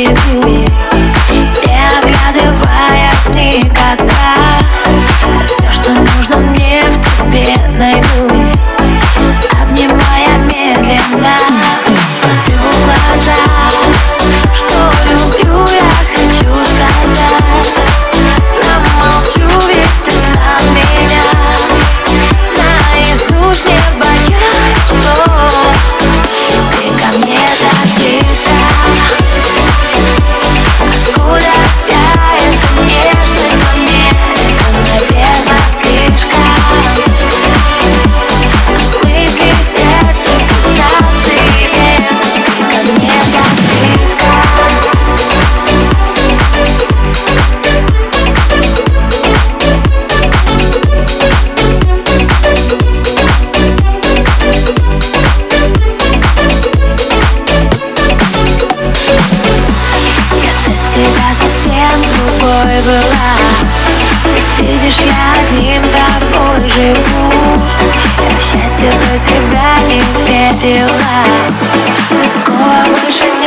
it. Думаешь, я одним тобой живу. Я в счастье до тебя не верила. Такого больше